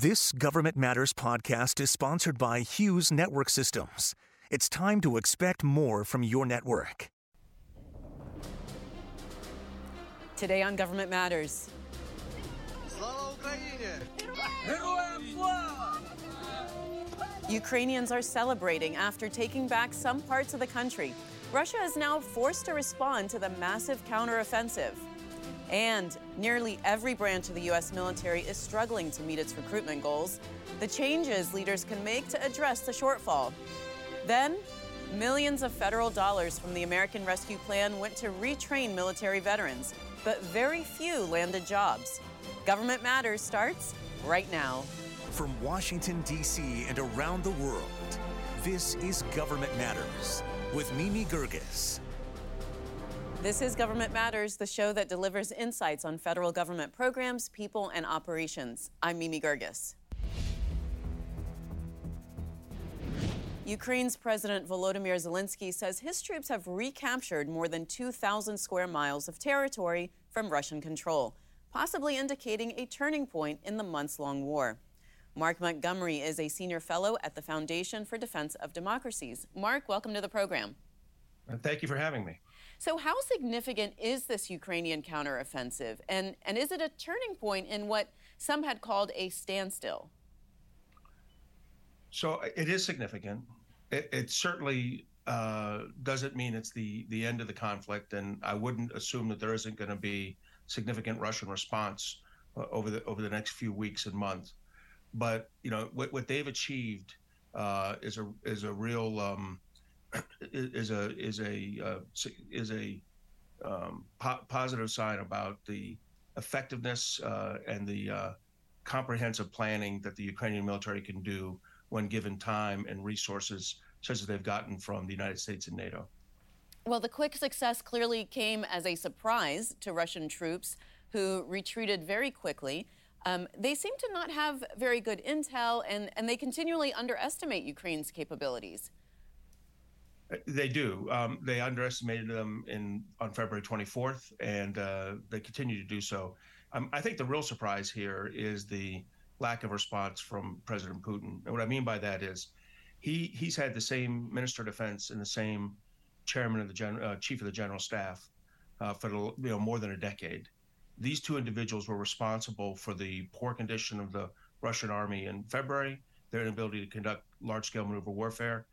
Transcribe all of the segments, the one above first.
This Government Matters podcast is sponsored by Hughes Network Systems. It's time to expect more from your network. Today on Government Matters. Ukrainians are celebrating after taking back some parts of the country. Russia is now forced to respond to the massive counteroffensive. And nearly every branch of the U.S. military is struggling to meet its recruitment goals. The changes leaders can make to address the shortfall. Then, millions of federal dollars from the American Rescue Plan went to retrain military veterans, but very few landed jobs. Government Matters starts right now. From Washington, D.C. and around the world, this is Government Matters with Mimi Geerges. This is Government Matters, the show that delivers insights on federal government programs, people, and operations. I'm Mimi Geerges. Ukraine's President Volodymyr Zelensky says his troops have recaptured more than 2,000 square miles of territory from Russian control, possibly indicating a turning point in the months long war. Mark Montgomery is a senior fellow at the Foundation for Defense of Democracies. Mark, welcome to the program. Thank you for having me. So, how significant is this Ukrainian counteroffensive? And, and is it a turning point in what some had called a standstill? So, it is significant it, it certainly uh, doesn't mean it's the the end of the conflict, and I wouldn't assume that there isn't going to be significant Russian response uh, over the over the next few weeks and months. But you know what what they've achieved uh, is a is a real um, is a is a uh, is a um, po- positive sign about the effectiveness uh, and the uh, comprehensive planning that the Ukrainian military can do when given time and resources such as they've gotten from the United States and NATO. Well, the quick success clearly came as a surprise to Russian troops who retreated very quickly. Um, they seem to not have very good intel, and, and they continually underestimate Ukraine's capabilities. They do. Um, they underestimated them in on February 24th, and uh, they continue to do so. Um, I think the real surprise here is the lack of response from President Putin. And what I mean by that is he he's had the same minister of defense and the same chairman of the gen, uh, chief of the general staff uh, for the, you know more than a decade. These two individuals were responsible for the poor condition of the Russian army in February, their inability to conduct large-scale maneuver warfare,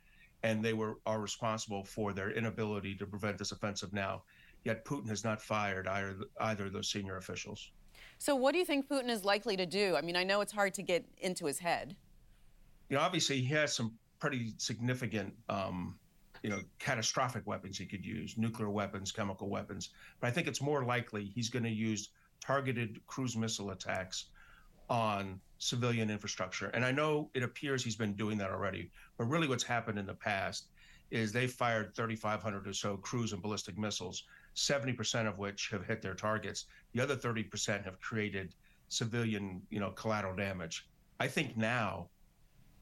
and they were are responsible for their inability to prevent this offensive now. Yet Putin has not fired either either of those senior officials. So, what do you think Putin is likely to do? I mean, I know it's hard to get into his head. You know, obviously he has some pretty significant, um, you know, catastrophic weapons he could use, nuclear weapons, chemical weapons. But I think it's more likely he's going to use targeted cruise missile attacks on civilian infrastructure. And I know it appears he's been doing that already, but really what's happened in the past is they fired 3,500 or so cruise and ballistic missiles 70% of which have hit their targets. The other 30% have created civilian, you know, collateral damage. I think now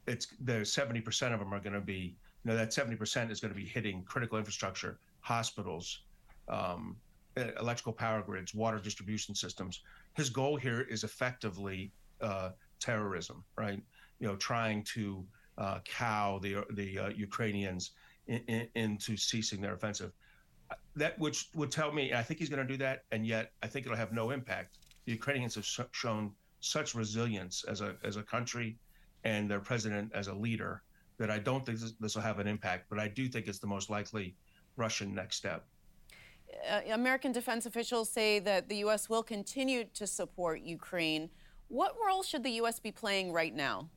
it's the 70% of them are going to be, you know, that 70% is going to be hitting critical infrastructure, hospitals, um, electrical power grids, water distribution systems. His goal here is effectively uh, terrorism, right? You know, trying to uh, cow the the uh, Ukrainians in, in, into ceasing their offensive that which would tell me I think he's going to do that, and yet I think it'll have no impact. The Ukrainians have sh- shown such resilience as a as a country, and their president as a leader that I don't think this, this will have an impact. But I do think it's the most likely Russian next step. Uh, American defense officials say that the U.S. will continue to support Ukraine. What role should the U.S. be playing right now?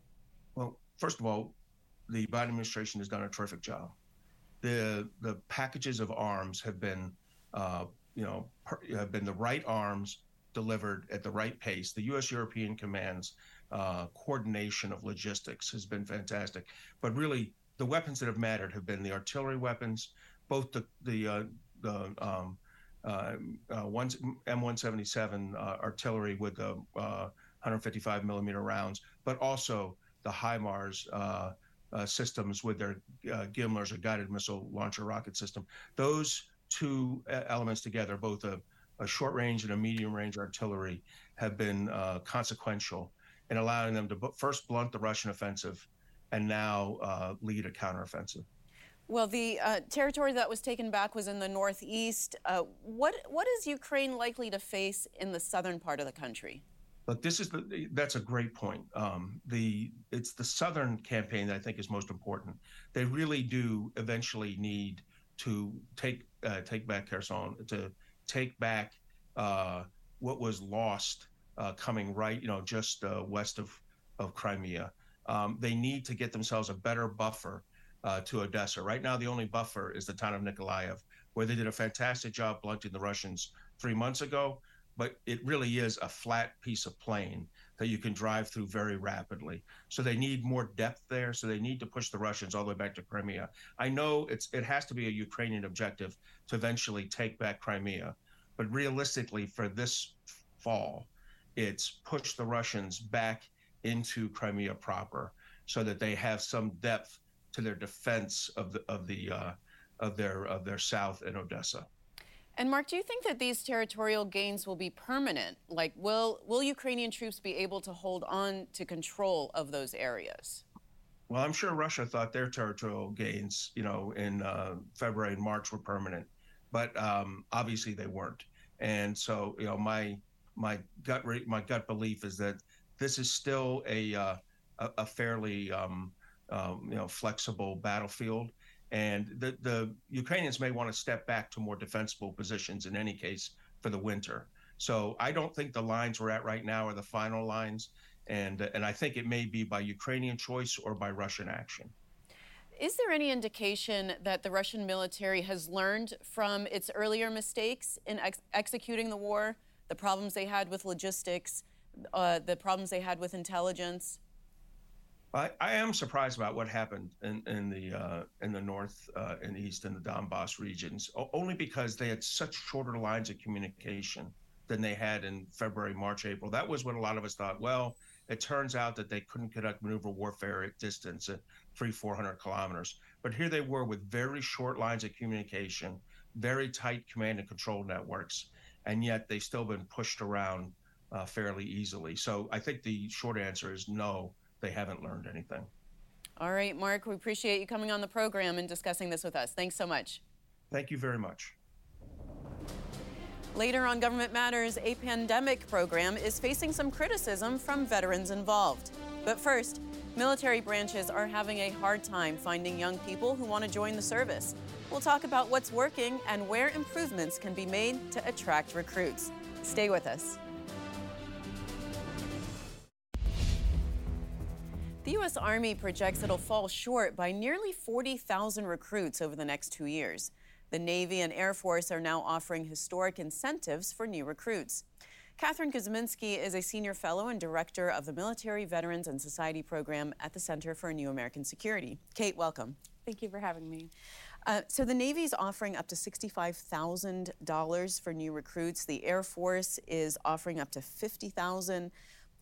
Well, first of all, the Biden administration has done a terrific job the the packages of arms have been, uh, you know, per, have been the right arms delivered at the right pace. The U.S. European Command's uh, coordination of logistics has been fantastic. But really, the weapons that have mattered have been the artillery weapons, both the the uh, the um, uh, uh, one, M177 uh, artillery with the 155 millimeter rounds, but also the HIMARS uh, systems with their uh, or guided missile launcher rocket system. Those two uh, elements together, both a, a short range and a medium range artillery, have been uh, consequential in allowing them to first blunt the Russian offensive and now uh, lead a counteroffensive. Well, the uh, territory that was taken back was in the northeast. Uh, what what is Ukraine likely to face in the southern part of the country? Look, this is the, that's a great point. Um, the it's the southern campaign that I think is most important. They really do eventually need to take uh, take back Kherson, to take back uh, what was lost uh, coming right, you know, just uh, west of of Crimea. Um, they need to get themselves a better buffer uh, to Odessa. Right now, the only buffer is the town of Nikolaev, where they did a fantastic job blunting the Russians three months ago. But it really is a flat piece of plain that you can drive through very rapidly. So they need more depth there. So they need to push the Russians all the way back to Crimea. I know it's it has to be a Ukrainian objective to eventually take back Crimea, but realistically, for this fall, it's push the Russians back into Crimea proper, so that they have some depth to their defense of the of the uh, of their of their south in Odessa. And Mark, do you think that these territorial gains will be permanent? Like, will will Ukrainian troops be able to hold on to control of those areas? Well, I'm sure Russia thought their territorial gains, you know, in uh, February and March were permanent, but um, obviously they weren't. And so, you know, my my gut my gut belief is that this is still a uh, a, fairly um, um, you know flexible battlefield, and the the Ukrainians may want to step back to more defensible positions in any case for the winter. So I don't think the lines we're at right now are the final lines, and and I think it may be by Ukrainian choice or by Russian action. Is there any indication that the Russian military has learned from its earlier mistakes in ex- executing the war, the problems they had with logistics, uh, the problems they had with intelligence? I, I, am surprised about what happened in, in the uh, in the north uh, and east and the Donbass regions, only because they had such shorter lines of communication than they had in February, March, April. That was what a lot of us thought. Well, it turns out that they couldn't conduct maneuver warfare at distance at three, four hundred kilometers. But here they were with very short lines of communication, very tight command and control networks, and yet they've still been pushed around uh, fairly easily. So I think the short answer is no, they haven't learned anything. All right, Mark, we appreciate you coming on the program and discussing this with us. Thanks so much. Thank you very much. Later on Government Matters, a pandemic program is facing some criticism from veterans involved. But first, military branches are having a hard time finding young people who want to join the service. We'll talk about what's working and where improvements can be made to attract recruits. Stay with us. The U.S. Army projects it'll fall short by nearly 40,000 recruits over the next two years. The Navy and Air Force are now offering historic incentives for new recruits. Katherine Kuzminski is a senior fellow and director of the Military Veterans and Society Program at the Center for New American Security. Kate, welcome. Thank you for having me. Uh, so the Navy is offering up to $65,000 for new recruits. The Air Force is offering up to 50,000.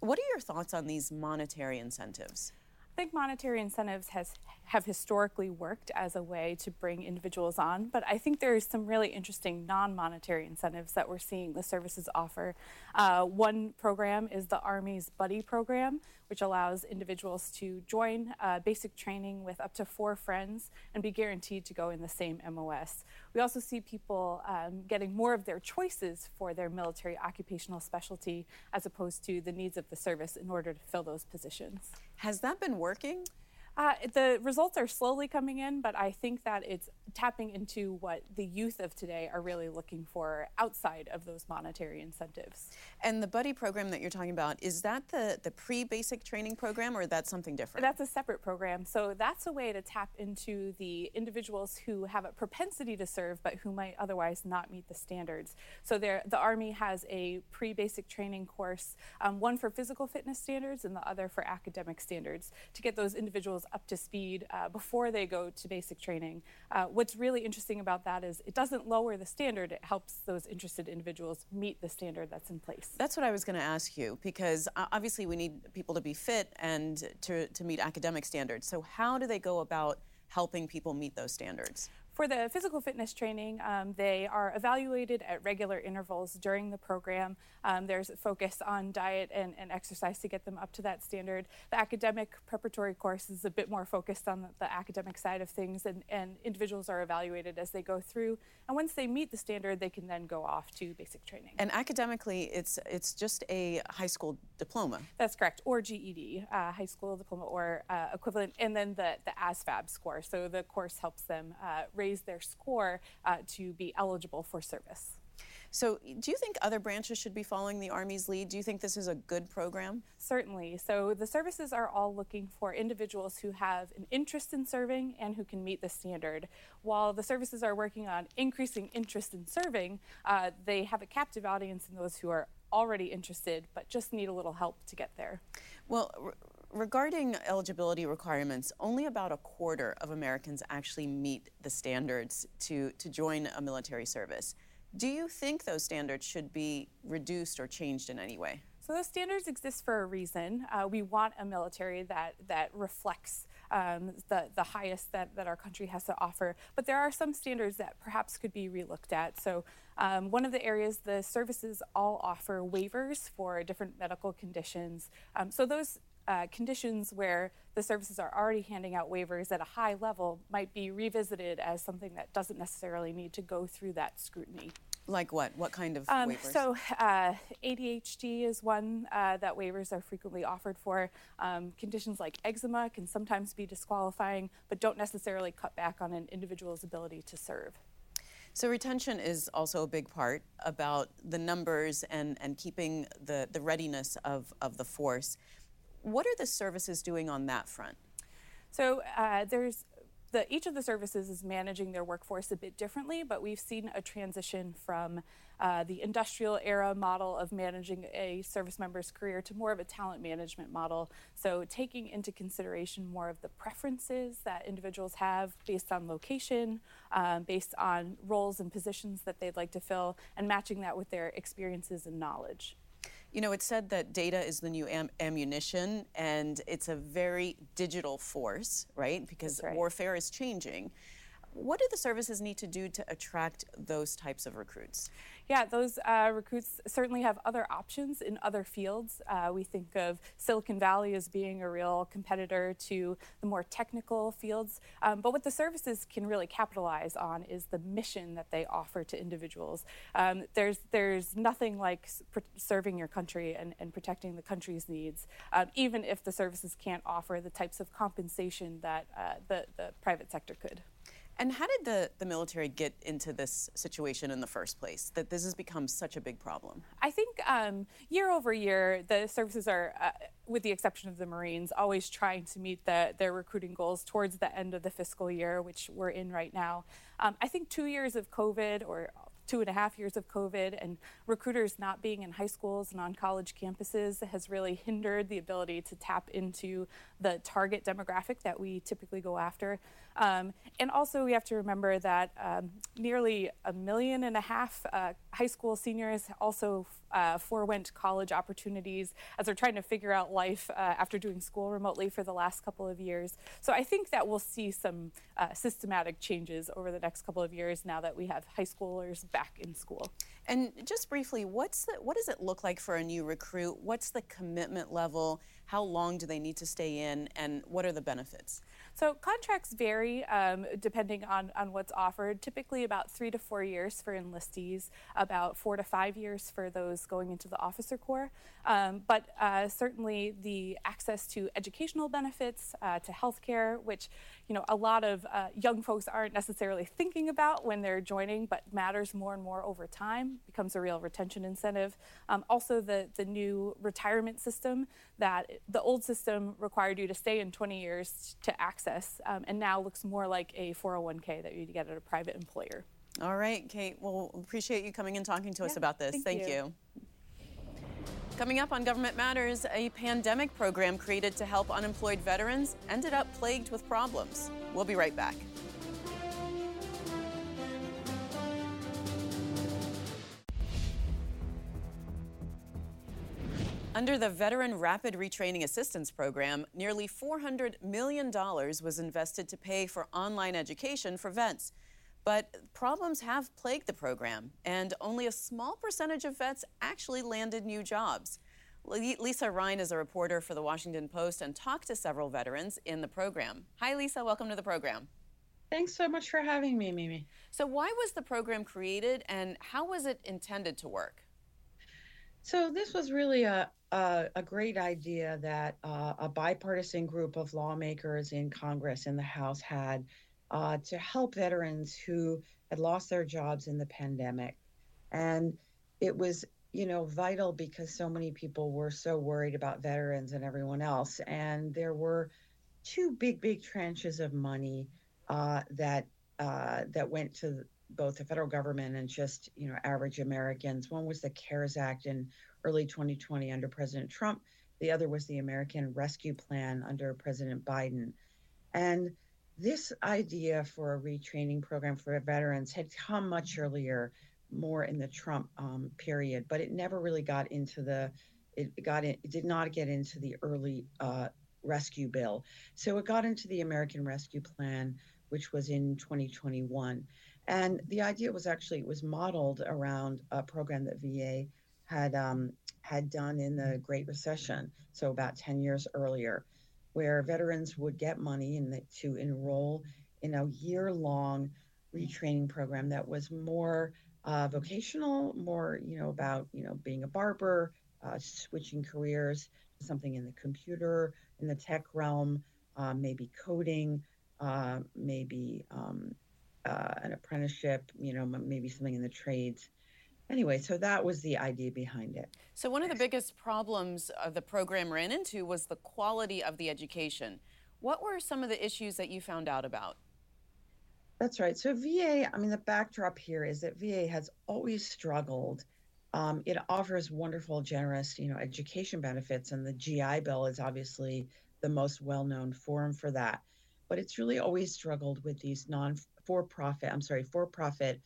What are your thoughts on these monetary incentives? I think monetary incentives has have historically worked as a way to bring individuals on, but I think there's some really interesting non-monetary incentives that we're seeing the services offer. Uh, one program is the Army's Buddy program, which allows individuals to join uh, basic training with up to four friends and be guaranteed to go in the same MOS. We also see people um, getting more of their choices for their military occupational specialty as opposed to the needs of the service in order to fill those positions. Has that been working? Uh, the results are slowly coming in, but I think that it's tapping into what the youth of today are really looking for outside of those monetary incentives. And the buddy program that you're talking about, is that the, the pre-basic training program or that's something different? That's a separate program. So that's a way to tap into the individuals who have a propensity to serve but who might otherwise not meet the standards. So there, the Army has a pre-basic training course, um, one for physical fitness standards and the other for academic standards to get those individuals up to speed uh, before they go to basic training. Uh, what's really interesting about that is it doesn't lower the standard, it helps those interested individuals meet the standard that's in place. That's what I was going to ask you because uh, obviously we need people to be fit and to, to meet academic standards. So, how do they go about helping people meet those standards? For the physical fitness training, um, they are evaluated at regular intervals during the program. Um, there's a focus on diet and, and, exercise to get them up to that standard. The academic preparatory course is a bit more focused on the, the academic side of things, and, and, individuals are evaluated as they go through. And once they meet the standard, they can then go off to basic training. And academically, it's it's just a high school diploma. That's correct, or GED, uh, high school diploma or uh, equivalent, and then the the ASVAB score. So the course helps them uh, raise their score uh, to be eligible for service. So, do you think other branches should be following the Army's lead? Do you think this is a good program? Certainly. So, the services are all looking for individuals who have an interest in serving and who can meet the standard. While the services are working on increasing interest in serving, uh, they have a captive audience in those who are already interested but just need a little help to get there. Well, regarding eligibility requirements, only about a quarter of Americans actually meet the standards to, to join a military service. Do you think those standards should be reduced or changed in any way? So those standards exist for a reason. Uh, we want a military that that reflects um, the the highest that, that our country has to offer. But there are some standards that perhaps could be relooked at. So um, one of the areas the services all offer waivers for different medical conditions. Um, so those uh, conditions where the services are already handing out waivers at a high level might be revisited as something that doesn't necessarily need to go through that scrutiny. Like what? What kind of um, waivers? So, uh, ADHD is one uh, that waivers are frequently offered for. Um, conditions like eczema can sometimes be disqualifying, but don't necessarily cut back on an individual's ability to serve. So retention is also a big part about the numbers and, and keeping the, the readiness of, of the force. What are the services doing on that front? So uh, there's the, each of the services is managing their workforce a bit differently, but we've seen a transition from uh, the industrial era model of managing a service member's career to more of a talent management model. So, taking into consideration more of the preferences that individuals have based on location, um, based on roles and positions that they'd like to fill, and matching that with their experiences and knowledge. You know, it's said that data is the new am- ammunition, and it's a very digital force, right? Because right. warfare is changing. What do the services need to do to attract those types of recruits? Yeah, those uh, recruits certainly have other options in other fields. Uh, we think of Silicon Valley as being a real competitor to the more technical fields. Um, but what the services can really capitalize on is the mission that they offer to individuals. Um, there's, there's nothing like serving your country and, and protecting the country's needs, um, even if the services can't offer the types of compensation that uh, the, the private sector could. And how did the, the military get into this situation in the first place, that this has become such a big problem? I think um, year over year, the services are, uh, with the exception of the Marines, always trying to meet the, their recruiting goals towards the end of the fiscal year, which we're in right now. Um, I think two years of COVID or two and a half years of COVID and recruiters not being in high schools and on college campuses has really hindered the ability to tap into the target demographic that we typically go after. Um, and also, we have to remember that um, nearly a million and a half uh, high school seniors also uh, forewent college opportunities as they're trying to figure out life uh, after doing school remotely for the last couple of years. So I think that we'll see some uh, systematic changes over the next couple of years now that we have high schoolers back in school. And just briefly, what's the, what does it look like for a new recruit? What's the commitment level? How long do they need to stay in? And what are the benefits? So contracts vary um, depending on, on what's offered. Typically about three to four years for enlistees, about four to five years for those going into the officer corps. Um, but uh, certainly the access to educational benefits, uh, to healthcare, which you know a lot of uh, young folks aren't necessarily thinking about when they're joining, but matters more and more over time, becomes a real retention incentive. Um, also, the the new retirement system that the old system required you to stay in 20 years to access, um, and now looks more like a 401k that you get at a private employer. All right, Kate. Well, appreciate you coming and talking to yeah, us about this. Thank, thank you. you. Coming up on Government Matters, a pandemic program created to help unemployed veterans ended up plagued with problems. We'll be right back. Under the Veteran Rapid Retraining Assistance Program, nearly $400 million was invested to pay for online education for vets. But problems have plagued the program, and only a small percentage of vets actually landed new jobs. Lisa Rein is a reporter for the Washington Post and talked to several veterans in the program. Hi, Lisa. Welcome to the program. Thanks so much for having me, Mimi. So, why was the program created and how was it intended to work? So, this was really a, a, great idea that uh, a bipartisan group of lawmakers in Congress in the House had uh, to help veterans who had lost their jobs in the pandemic. And it was you know, vital because so many people were so worried about veterans and everyone else. And there were two big, big tranches of money uh, that uh, that went to both the federal government and just you know average Americans. One was the CARES Act in early 2020 under President Trump. The other was the American Rescue Plan under President Biden. And this idea for a retraining program for veterans had come much earlier more in the Trump um, period, but it never really got into the. It got in, it did not get into the early uh, rescue bill. So it got into the American Rescue Plan, which was in 2021. And the idea was actually it was modeled around a program that VA had um, had done in the Great Recession, so about 10 years earlier, where veterans would get money the, to enroll in a year-long retraining program that was more uh, vocational, more you know about you know being a barber, uh, switching careers something in the computer, in the tech realm, uh, maybe coding, uh, maybe um, uh, an apprenticeship, you know, maybe something in the trades. Anyway, so that was the idea behind it. So one of the biggest problems the program ran into was the quality of the education. What were some of the issues that you found out about? That's right. So VA, I mean, the backdrop here is that VA has always struggled. Um, it offers wonderful, generous, you know, education benefits, and the GI Bill is obviously the most well-known forum for that. But it's really always struggled with these non-for-profit, I'm sorry, for-profit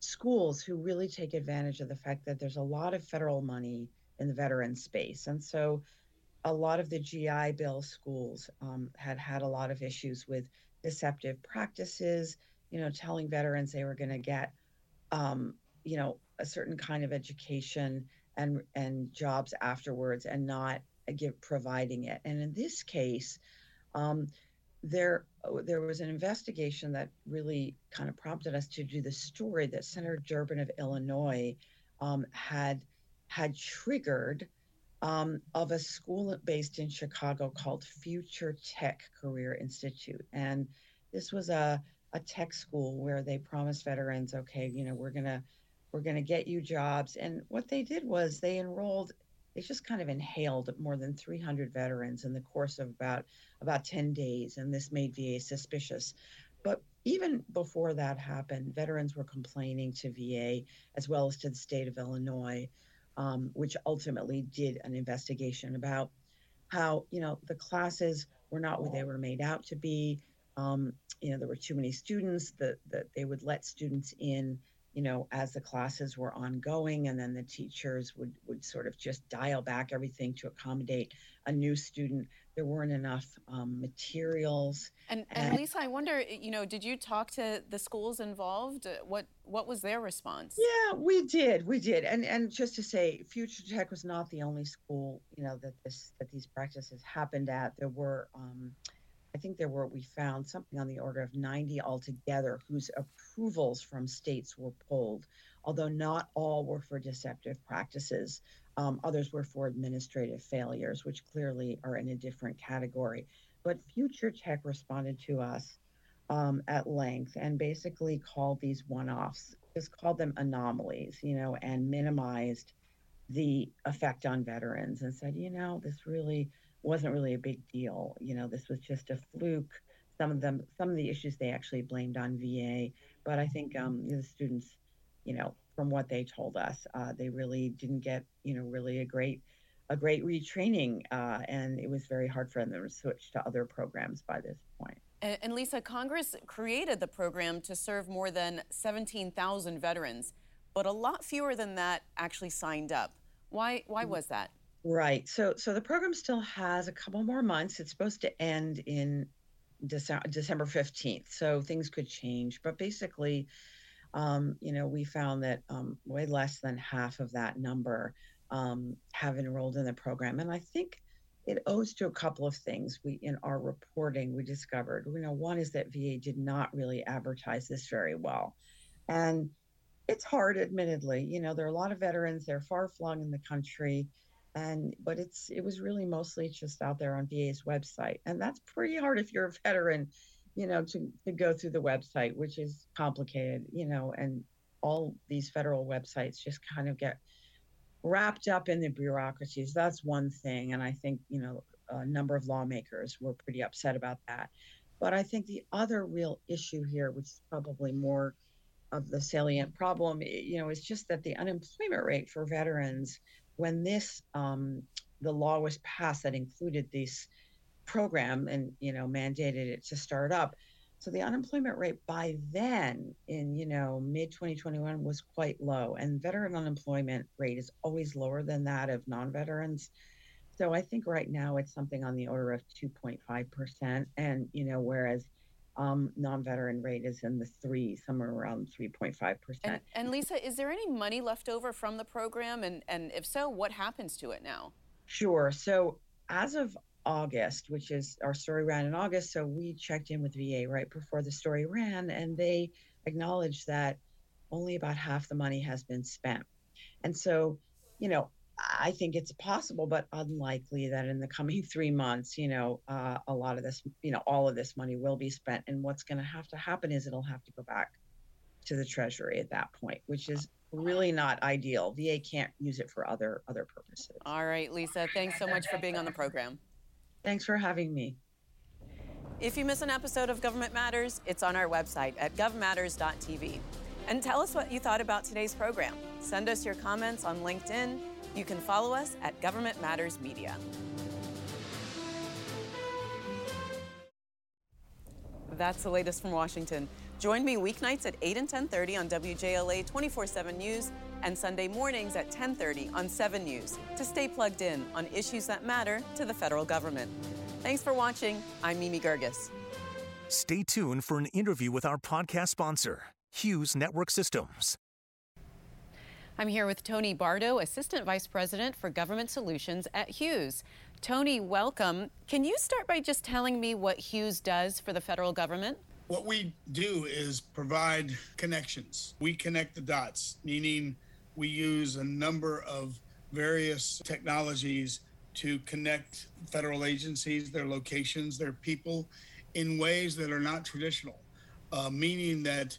schools who really take advantage of the fact that there's a lot of federal money in the veteran space, and so a lot of the GI Bill schools um, had had a lot of issues with deceptive practices, you know, telling veterans they were going to get, um, you know, a certain kind of education and and jobs afterwards, and not give providing it. And in this case, um, there there was an investigation that really kind of prompted us to do the story that Senator Durbin of Illinois um, had had triggered um, of a school based in Chicago called Future Tech Career Institute, and this was a a tech school where they promised veterans, okay, you know, we're gonna we're gonna get you jobs. And what they did was they enrolled, they just kind of inhaled more than 300 veterans in the course of about about 10 days, and this made VA suspicious. But even before that happened, veterans were complaining to VA as well as to the state of Illinois, um, which ultimately did an investigation about how you know the classes were not what they were made out to be um, you know, there were too many students that, that they would let students in, you know, as the classes were ongoing, and then the teachers would would sort of just dial back everything to accommodate a new student. There weren't enough um, materials. And, and, and Lisa, I wonder, you know, did you talk to the schools involved? What what was their response? Yeah, we did, we did, and and just to say, Future Tech was not the only school, you know, that this that these practices happened at. There were. Um, I think there were, we found something on the order of 90 altogether whose approvals from states were pulled, although not all were for deceptive practices. Um, others were for administrative failures, which clearly are in a different category. But Future Tech responded to us um, at length and basically called these one offs, just called them anomalies, you know, and minimized the effect on veterans and said, you know, this really wasn't really a big deal. You know, this was just a fluke. Some of them, some of the issues they actually blamed on VA, but I think um, the students, you know, from what they told us, uh, they really didn't get, you know, really a great, a great retraining, uh, and it was very hard for them to switch to other programs by this point. And, and Lisa, Congress created the program to serve more than 17,000 veterans, but a lot fewer than that actually signed up. Why? Why mm. was that? Right. So so the program still has a couple more months. It's supposed to end in December, December 15th. So things could change. But basically, um, you know, we found that um, way less than half of that number um, have enrolled in the program. And I think it owes to a couple of things we in our reporting we discovered you know one is that va did not really advertise this very well and it's hard admittedly you know there are a lot of veterans they're far flung in the country and but it's it was really mostly just out there on va's website and that's pretty hard if you're a veteran you know to, to go through the website which is complicated you know and all these federal websites just kind of get wrapped up in the bureaucracies. That's one thing. And I think, you know, a number of lawmakers were pretty upset about that. But I think the other real issue here, which is probably more of the salient problem, you know, is just that the unemployment rate for veterans, when this um, the law was passed that included this program and you know mandated it to start up, so the unemployment rate by then in, you know, mid 2021 was quite low. And veteran unemployment rate is always lower than that of non-veterans. So I think right now it's something on the order of 2.5%. And, you know, whereas um, non-veteran rate is in the three, somewhere around 3.5%. And, and Lisa, is there any money left over from the program? And, and if so, what happens to it now? Sure. So as of August, which is our story ran in August. So we checked in with VA right before the story ran, and they acknowledged that only about half the money has been spent. And so, you know, I think it's possible, but unlikely that in the coming three months, you know, uh, a lot of this, you know, all of this money will be spent. And what's going to have to happen is it'll have to go back to the Treasury at that point, which is really not ideal. VA can't use it for other other purposes. All right, Lisa, thanks so much for being on the program. Thanks for having me. If you miss an episode of Government Matters, it's on our website at govmatters.tv. And tell us what you thought about today's program. Send us your comments on LinkedIn. You can follow us at Government Matters Media. That's the latest from Washington. Join me weeknights at 8 and 10:30 on WJLA 24/7 News and Sunday mornings at 10:30 on 7 News to stay plugged in on issues that matter to the federal government. Thanks for watching. I'm Mimi Geerges. Stay tuned for an interview with our podcast sponsor, Hughes Network Systems. I'm here with Tony Bardo, Assistant Vice President for Government Solutions at Hughes. Tony, welcome. Can you start by just telling me what Hughes does for the federal government? What we do is provide connections. We connect the dots, meaning we use a number of various technologies to connect federal agencies, their locations, their people in ways that are not traditional, uh, meaning that